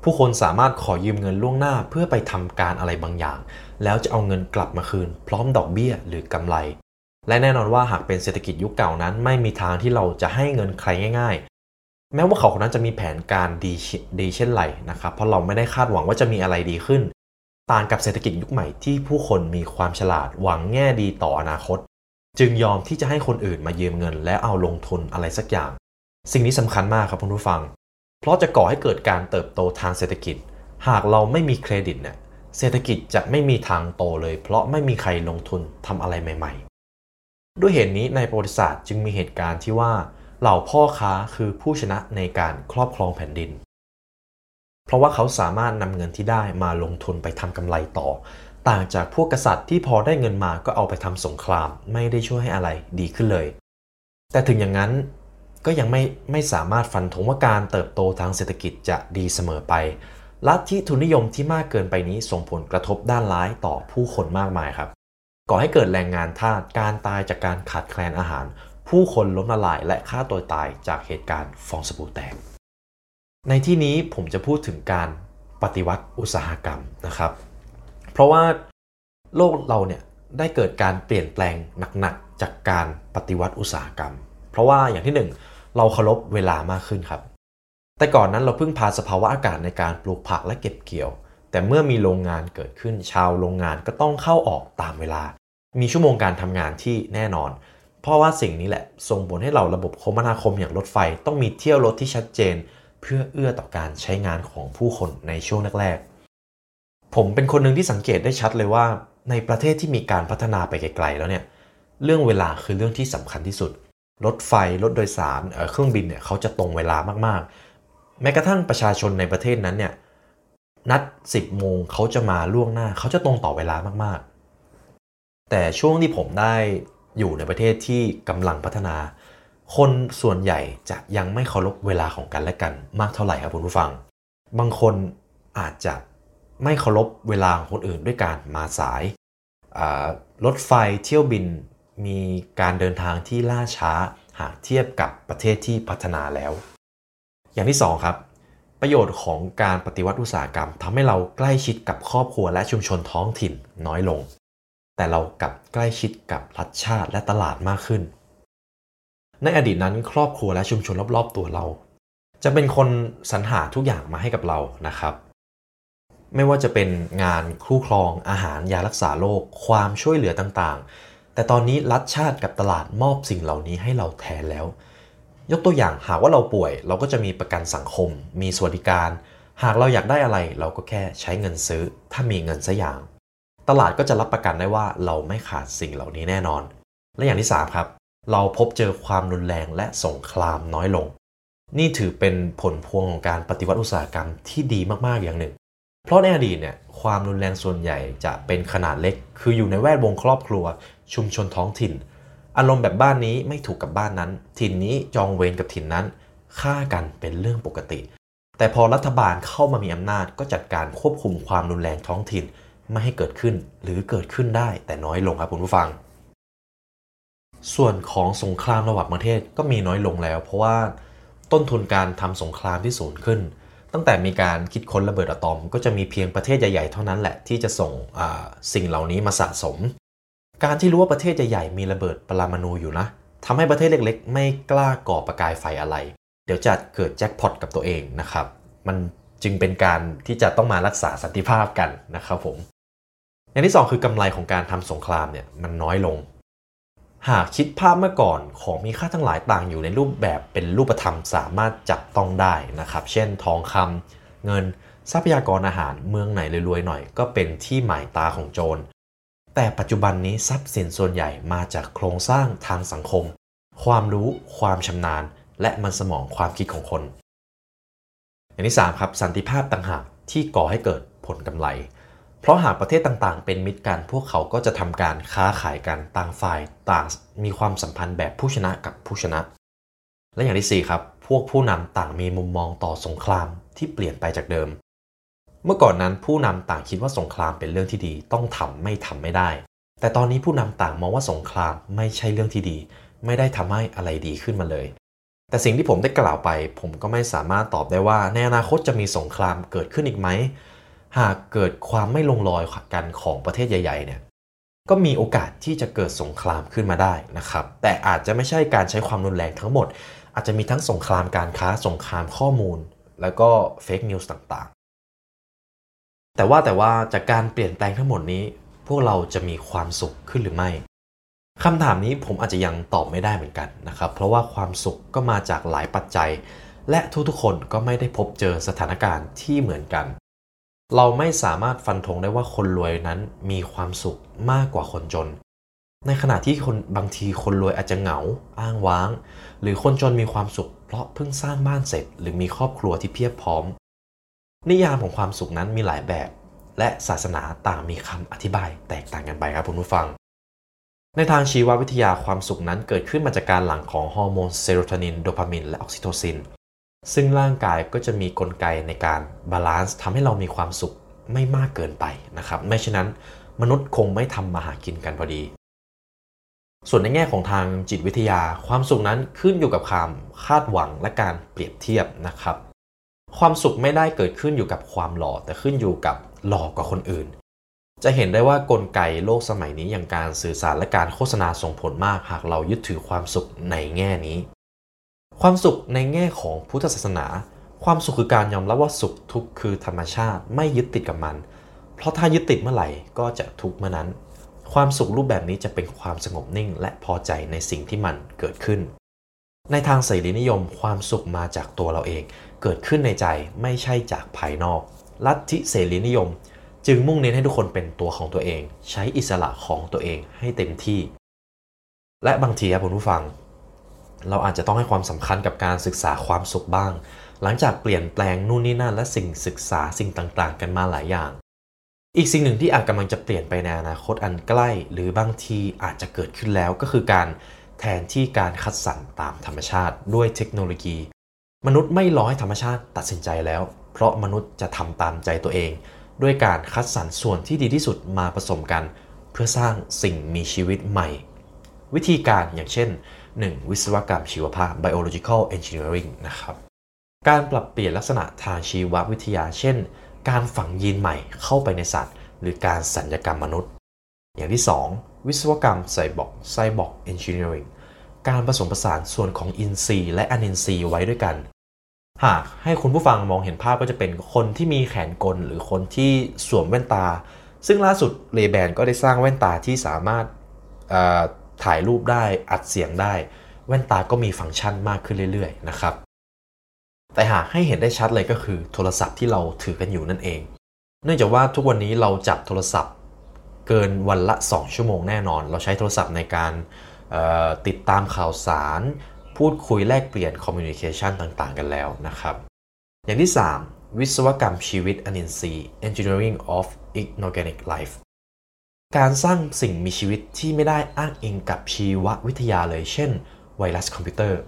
ผู้คนสามารถขอยืมเงินล่วงหน้าเพื่อไปทำการอะไรบางอย่าง แล้วจะเอาเงินกลับมาคืน พร้อมดอกเบี้ยหรือกำไร และแน่นอนว่าหากเป็นเศรษฐกิจยุคเก่านั้น ไม่มีทางที่เราจะให้เงินใครง่าย ๆ แม้ว่าเขาคนนั้นจะมีแผนการดีดีเช่นไรนะครับเพราะเราไม่ได้คาดหวังว่าจะมีอะไรดีขึ้น ต่างกับเศรษฐกิจยุคใหม่ที่ผู้คนมีความฉลาดหวังแง่ดีต่ออนาคต จึงยอมที่จะให้คนอื่นมายืมเงิน และเอาลงทุนอะไรสักอย่าง สิ่งนี้สำคัญมากครับคุณผู้ฟัง เพราะจะก่อให้เกิดการเติบโตทางเศรษฐกิจ หากเราไม่มีเครดิตเนี่ยเศรษฐกิจจะไม่มีทางโตเลย เพราะไม่มีใครลงทุนทำอะไรใหม่ ๆ ด้วยเหตุนี้ในประวัติศาสตร์จึงมีเหตุการณ์ที่ว่าเหล่าพ่อค้าคือผู้ชนะในการครอบครองแผ่นดิน เพราะว่าเขาสามารถนำเงินที่ได้มาลงทุนไปทำกำไรต่อ ต่างจากพวกกษัตริย์ที่พอได้เงินมาก็เอาไปทำสงคราม ไม่ได้ช่วยให้อะไรดีขึ้นเลย แต่ถึงอย่างนั้น ก็ยังไม่ไม่สามารถฟันธงว่าการเติบโตทางเศรษฐกิจจะดีเสมอไป ลัทธิทุนนิยมที่มากเกินไปนี้ส่งผลกระทบด้านร้ายต่อผู้คนมากมายครับ ก่อให้เกิดแรงงานทาส การตายจากการขาดแคลนอาหาร ผู้คนล้มละลายและฆ่าตัวตายจากเหตุการณ์ฟองสบู่แตก ในที่นี้ผมจะพูดถึงการปฏิวัติอุตสาหกรรมนะครับ เพราะว่าโลกเราเนี่ยได้เกิดการเปลี่ยนแปลงหนักๆจากการปฏิวัติอุตสาหกรรม เพราะว่าอย่างที่หนึ่ง เราเคารพเวลามากขึ้นครับ แต่ก่อนนั้นเราเพิ่งพาสภาวะอากาศในการปลูกผักและเก็บเกี่ยว แต่เมื่อมีโรงงานเกิดขึ้น ชาวโรงงานก็ต้องเข้าออกตามเวลา มีชั่วโมงการทำงานที่แน่นอน เพราะว่าสิ่งนี้แหละส่งผลให้เราระบบคมนาคมอย่างรถไฟ ต้องมีเที่ยวรถที่ชัดเจน เพื่อเอื้อต่อการใช้งานของผู้คนในช่วงแรกๆผมเป็นคนหนึ่งที่สังเกตได้ชัดเลยว่า ในประเทศที่มีการพัฒนาไปไกลๆแล้วเนี่ยเรื่องเวลาคือเรื่องที่สำคัญที่สุด รถไฟรถโดยสารเครื่องบินเนี่ยเขาจะตรงเวลามากๆ แม้กระทั่งประชาชนในประเทศนั้นเนี่ยนัด 10 โมงเขาจะมาล่วงหน้าเขาจะตรงต่อเวลามากๆ แต่ช่วงที่ผมได้อยู่ในประเทศที่กำลังพัฒนา คนส่วนใหญ่จะยังไม่เคารพเวลาของกันและกันมากเท่าไหร่ครับคุณผู้ฟัง บางคนอาจจะไม่เคารพเวลาของคนอื่นด้วยการมาสาย รถไฟเที่ยวบิน มีการเดินทางที่ล่าช้าหากเทียบกับประเทศที่พัฒนาแล้ว อย่างที่ 2 ครับ ประโยชน์ของการปฏิวัติอุตสาหกรรมทำให้เราใกล้ชิดกับครอบครัวและชุมชนท้องถิ่นน้อยลง แต่เรากลับใกล้ชิดกับรัฐชาติและตลาดมากขึ้น ในอดีตนั้นครอบครัวและชุมชนรอบๆตัวเรา จะเป็นคนสรรหาทุกอย่างมาให้กับเรานะครับไม่ว่าจะเป็นงานคู่ครองอาหารยารักษาโรคความช่วยเหลือต่างๆ แต่ตอนนี้รัฐชาติกับตลาดมอบสิ่งเหล่านี้ให้เราแทนแล้ว ยกตัวอย่างหากว่าเราป่วย เราก็จะมีประกันสังคม มีสวัสดิการ หากเราอยากได้อะไร เราก็แค่ใช้เงินซื้อ ถ้ามีเงินสักอย่าง ตลาดก็จะรับประกันได้ว่าเราไม่ขาดสิ่งเหล่านี้แน่นอน และอย่างที่3ครับเราพบเจอความรุนแรงและสงครามน้อยลง นี่ถือเป็นผลพวงของการปฏิวัติอุตสาหกรรมที่ดีมากๆอย่างหนึ่ง เพราะในอดีตเนี่ยความรุนแรงส่วนใหญ่จะเป็นขนาดเล็ก คืออยู่ในแวดวงครอบครัว ชุมชนท้องถิ่น อารมณ์แบบบ้านนี้ไม่ถูกกับบ้านนั้น ถิ่นนี้จองเวรกับถิ่นนั้นฆ่ากันเป็นเรื่องปกติ แต่พอรัฐบาลเข้ามามีอำนาจก็จัดการควบคุมความรุนแรงท้องถิ่นไม่ให้เกิดขึ้นหรือเกิดขึ้นได้แต่น้อยลงครับคุณผู้ฟัง ส่วนของสงครามระหว่างประเทศก็มีน้อยลงแล้ว เพราะว่าต้นทุนการทำสงครามที่สูงขึ้น ตั้งแต่มีการคิดค้นระเบิดอะตอม ก็จะมีเพียงประเทศใหญ่ๆเท่านั้นแหละที่จะส่งสิ่งเหล่านี้มาสะสม การที่รู้ว่าประเทศใหญ่ๆมีระเบิดปรมาณูอยู่นะทำให้ประเทศเล็กๆ ไม่กล้าก่อประกายไฟอะไร เดี๋ยวจะเกิดแจ็คพอตกับตัวเองนะครับ มันจึงเป็นการที่จะต้องมารักษาสันติภาพกันนะครับผม อย่างที่ 2 คือกำไรของการทำสงครามเนี่ยมันน้อยลง หากคิดภาพเมื่อก่อนของมีค่าทั้งหลายต่างอยู่ในรูปแบบเป็นรูปธรรมสามารถจับต้องได้นะครับ เช่นทองคำเงินทรัพยากรอาหารเมืองไหนรวยๆหน่อย ก็เป็นที่หมายตาของโจร แต่ปัจจุบันนี้ทรัพย์สินส่วนใหญ่มาจากโครงสร้างทางสังคม ความรู้ ความชำนาญ และมันสมองความคิดของคน อย่างที่ 3 ครับสันติภาพต่างหากที่ก่อให้เกิดผลกำไร เพราะหากประเทศต่างๆ เป็นมิตรกัน พวกเขาก็จะทำการค้าขายกันต่างฝ่ายต่างมีความสัมพันธ์แบบผู้ชนะกับผู้ชนะ และอย่างที่ 4 ครับ พวกผู้นำต่างมีมุมมองต่อสงครามที่เปลี่ยนไปจากเดิม เมื่อก่อนนั้นผู้นำต่างคิดว่าสงครามเป็นเรื่องที่ดี ต้องทำไม่ทำไม่ได้ แต่ตอนนี้ผู้นำต่างมองว่าสงครามไม่ใช่เรื่องที่ดี ไม่ได้ทำให้อะไรดีขึ้นมาเลย แต่สิ่งที่ผมได้กล่าวไป ผมก็ไม่สามารถตอบได้ว่าในอนาคตจะมีสงครามเกิดขึ้นอีกไหมหากเกิดความไม่ลงรอยกันของประเทศใหญ่ๆเนี่ยก็มีโอกาสที่จะเกิดสงครามขึ้นมาได้นะครับ แต่อาจจะไม่ใช่การใช้ความรุนแรงทั้งหมด อาจจะมีทั้งสงครามการค้าสงครามข้อมูล แล้วก็เฟกนิวส์ต่าง แต่ว่าแต่ว่าจากการเปลี่ยนแปลงทั้งหมดนี้ พวกเราจะมีความสุขขึ้นหรือไม่คำถามนี้ผมอาจจะยังตอบไม่ได้เหมือนกันนะครับ เพราะว่าความสุขก็มาจากหลายปัจจัย และทุกๆคนก็ไม่ได้พบเจอสถานการณ์ที่เหมือนกัน เราไม่สามารถฟันธงได้ว่าคนรวยนั้นมีความสุขมากกว่าคนจน ในขณะที่คนบางทีคนรวยอาจจะเหงา อ้างว้าง หรือคนจนมีความสุข เพราะเพิ่งสร้างบ้านเสร็จ หรือมีครอบครัวที่เพียบพร้อม นิยามของความสุขนั้นมีหลายแบบ และศาสนาต่างมีคำอธิบายแตกต่างกันไปครับคุณผู้ฟัง ในทางชีววิทยาความสุขนั้นเกิดขึ้นมาจากการหลั่งของฮอร์โมนเซโรโทนิน โดพามิน และออกซิโทซิน ซึ่งร่างกายก็จะมีกลไกในการ balance ทำให้เรามีความสุขไม่มากเกินไปนะครับ ไม่เช่นนั้น มนุษย์คงไม่ทำมาหากินกันพอดี ส่วนในแง่ของทางจิตวิทยา ความสุขนั้นขึ้นอยู่กับความคาดหวังและการเปรียบเทียบนะครับ ความสุขไม่ได้เกิดขึ้นอยู่กับความหล่อแต่ขึ้นอยู่กับหล่อกว่าคนอื่น จะเห็นได้ว่ากลไกโลกสมัยนี้อย่างการสื่อสารและการโฆษณาส่งผลมากหากเรายึดถือความสุขในแง่นี้ ความสุขในแง่ของพุทธศาสนา ความสุขคือการยอมรับว่าสุขทุกข์คือธรรมชาติไม่ยึดติดกับมัน เพราะถ้ายึดติดเมื่อไหร่ก็จะทุกข์เมื่อนั้น ความสุขรูปแบบนี้จะเป็นความสงบนิ่ง และพอใจในสิ่งที่มันเกิดขึ้น ในทางเสรีนิยมความสุขมาจากตัวเราเอง เกิดขึ้นในใจไม่ใช่จากภายนอก ลัทธิเสรีนิยม จึงมุ่งเน้นให้ทุกคนเป็นตัวของตัวเอง ใช้อิสระของตัวเองให้เต็มที่ และบางทีครับคุณผู้ฟัง เราอาจจะต้องให้ความสำคัญกับการศึกษาความสุขบ้าง หลังจากเปลี่ยนแปลงนู่นนี่นั่นและสิ่งศึกษาสิ่งต่างๆ กันมาหลายอย่าง อีกสิ่งหนึ่งที่อาจกำลังจะเปลี่ยนไปในอนาคตอันใกล้ หรือบางทีอาจจะเกิดขึ้นแล้วก็คือการ แทนที่การคัดสรรตามธรรมชาติด้วยเทคโนโลยี มนุษย์ไม่รอให้ธรรมชาติตัดสินใจแล้ว เพราะมนุษย์จะทำตามใจตัวเอง ด้วยการคัดสรรส่วนที่ดีที่สุดมาผสมกัน เพื่อสร้างสิ่งมีชีวิตใหม่ วิธีการอย่างเช่น 1. วิศวกรรมชีวภาพ biological engineering นะครับการปรับเปลี่ยนลักษณะทางชีววิทยา เช่น การฝังยีนใหม่เข้าไปในสัตว์ หรือการศัลยกรรมมนุษย์ อย่างที่ 2 วิศวกรรมไซบอร์ก cyborg engineering การผสมผสานส่วนของอินทรีย์และอนินทรีย์ไว้ด้วยกัน หากให้คุณผู้ฟังมองเห็นภาพก็จะเป็นคนที่มีแขนกลหรือคนที่สวมแว่นตา ซึ่งล่าสุดเลแบนก็ได้สร้างแว่นตาที่สามารถถ่ายรูปได้อัดเสียงได้ แว่นตาก็มีฟังก์ชันมากขึ้นเรื่อยๆนะครับ แต่หากให้เห็นได้ชัดเลยก็คือโทรศัพท์ที่เราถือกันอยู่นั่นเอง เนื่องจากว่าทุกวันนี้เราจับโทรศัพท์ เกินวันละ 2 ชั่วโมงแน่นอน เราใช้โทรศัพท์ในการติดตามข่าวสาร พูดคุยแลกเปลี่ยนคอมมิวนิเคชันต่างๆ กันแล้วนะครับ อย่างที่ 3 วิศวกรรมชีวิตอนินทรีย์ Engineering of Inorganic Life การสร้างสิ่งมีชีวิตที่ไม่ได้อ้างอิงกับชีววิทยาเลย เช่น ไวรัสคอมพิวเตอร์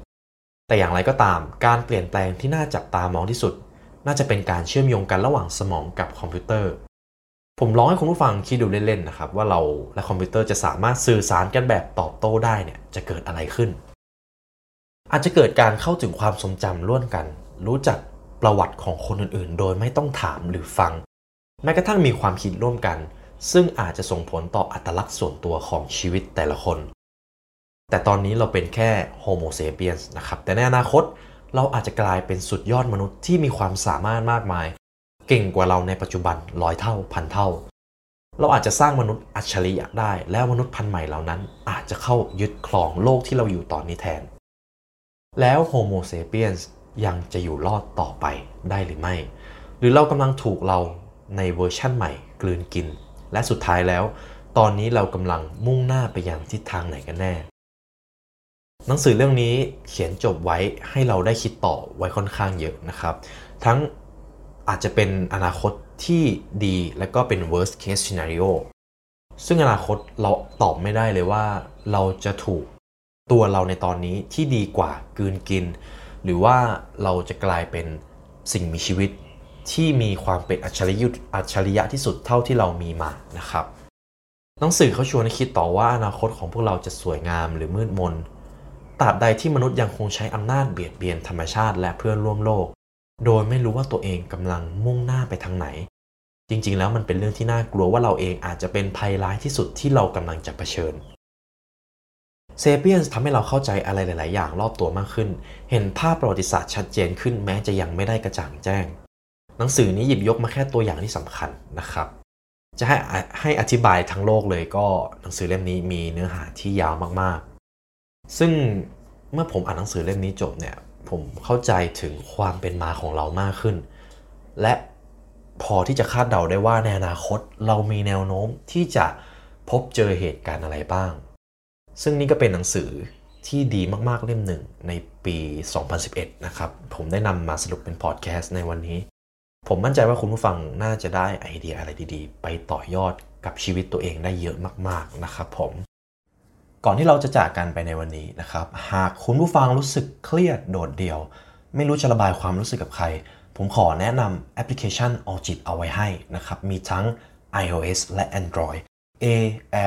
แต่อย่างไรก็ตาม การเปลี่ยนแปลงที่น่าจับตามองที่สุด น่าจะเป็นการเชื่อมโยงกันระหว่างสมองกับคอมพิวเตอร์ ผมลองให้คุณผู้ฟังคิดดูเล่นๆนะครับว่าเราและคอมพิวเตอร์จะสามารถสื่อสารกันแบบตอบโต้ได้เนี่ยจะเกิดอะไรขึ้น อาจจะเกิดการเข้าถึงความทรงจำร่วมกัน รู้จักประวัติของคนอื่นๆ โดยไม่ต้องถามหรือฟัง แม้กระทั่งมีความคิดร่วมกัน ซึ่งอาจจะส่งผลต่ออัตลักษณ์ส่วนตัวของชีวิตแต่ละคน แต่ตอนนี้เราเป็นแค่โฮโมเซเปียนส์นะครับแต่ในอนาคตเราอาจจะกลายเป็นสุดยอดมนุษย์ที่มีความสามารถมากมาย เก่งกว่าเราในปัจจุบันร้อยเท่าพันเท่า เราอาจจะสร้างมนุษย์อัจฉริยะได้ แล้วมนุษย์พันธุ์ใหม่เหล่านั้น อาจจะเข้ายึดครองโลกที่เราอยู่ตอนนี้แทน แล้วโฮโมเซเปียนส์ยังจะอยู่รอดต่อไปได้หรือไม่ หรือเรากำลังถูกเราในเวอร์ชั่นใหม่กลืนกิน และสุดท้ายแล้ว ตอนนี้เรากำลังมุ่งหน้าไปยังทิศทางไหนกันแน่ หนังสือเรื่องนี้เขียนจบไว้ให้เราได้คิดต่อไว้ค่อนข้างเยอะนะครับ ทั้ง อาจจะเป็นอนาคตที่ดีและก็เป็น worst case scenario ซึ่งอนาคตเราตอบไม่ได้เลยว่าเราจะถูกตัวเราในตอนนี้ที่ดีกว่ากืนกิน หรือว่าเราจะกลายเป็นสิ่งมีชีวิตที่มีความเป็นอัจฉริยะอัจฉริยะที่สุดเท่าที่เรามีมานะครับ หนังสือเขาชวนให้คิดต่อว่าอนาคตของพวกเราจะสวยงามหรือมืดมนตราบใดที่มนุษย์ยังคงใช้อำนาจเบียดเบียนธรรมชาติและเพื่อนร่วมโลก โดยไม่รู้ว่าตัวเองกำลังมุ่งหน้าไปทางไหน จริงๆ แล้วมันเป็นเรื่องที่น่ากลัวว่าเราเองอาจจะเป็นภัยร้ายที่สุดที่เรากำลังจะเผชิญเซเปียนทำให้เราเข้าใจอะไรหลาย ๆ อย่างรอบตัวมากขึ้น เห็นภาพประวัติศาสตร์ชัดเจนขึ้นแม้จะยังไม่ได้กระจ่างแจ้ง หนังสือนี้หยิบยกมาแค่ตัวอย่างที่สำคัญนะครับ จะให้ให้อธิบายทั้งโลกเลยก็หนังสือเล่มนี้มีเนื้อหาที่ยาวมาก ๆ ซึ่งเมื่อผมอ่านหนังสือเล่มนี้จบเนี่ย ผมเข้าใจถึงความเป็นมาของเรามากขึ้น และพอที่จะคาดเดาได้ว่าในอนาคตเรามีแนวโน้มที่จะพบเจอเหตุการณ์อะไรบ้าง ซึ่งนี่ก็เป็นหนังสือที่ดีมากๆเล่มหนึ่งในปี 2011 นะครับ ผมได้นำมาสรุปเป็นพอดแคสต์ในวันนี้ ผมมั่นใจว่าคุณผู้ฟังน่าจะได้ไอเดียอะไรดีๆ ไปต่อยอดกับชีวิตตัวเองได้เยอะมากๆนะครับผม ก่อนที่เราจะจากกันไปในวันนี้นะครับ หากคุณผู้ฟังรู้สึกเครียดโดดเดี่ยว ไม่รู้จะระบายความรู้สึกกับใคร ผมขอแนะนำแอปพลิเคชัน Alljit เอาไว้ให้นะครับ มีทั้ง iOS และ Android A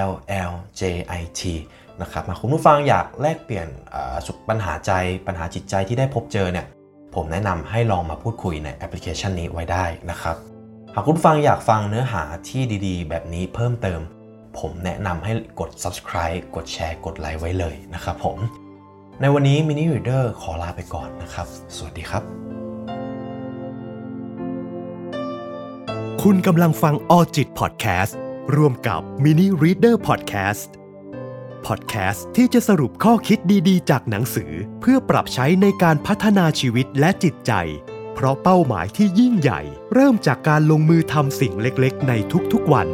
L L J I T นะครับหากคุณผู้ฟังอยากแลกเปลี่ยนปัญหาใจปัญหาจิตใจที่ได้พบเจอเนี่ยผมแนะนำให้ลองมาพูดคุยในแอปพลิเคชันนี้ไว้ได้นะครับ หากคุณฟังอยากฟังเนื้อหาที่ดีๆ แบบนี้เพิ่มเติม ผมแนะนำให้กด subscribe กดแชร์ กดไลค์ไว้เลยนะครับผม ในวันนี้ Mini Reader ขอลาไปก่อนนะครับ สวัสดีครับ
คุณกำลังฟังออจิตพอดแคสต์ร่วมกับ Mini Reader Podcast พอดแคสต์ที่จะสรุปข้อคิดดีๆ จากหนังสือ เพื่อปรับใช้ในการพัฒนาชีวิตและจิตใจ เพราะเป้าหมายที่ยิ่งใหญ่ เริ่มจากการลงมือทำสิ่งเล็กๆ ในทุกๆวัน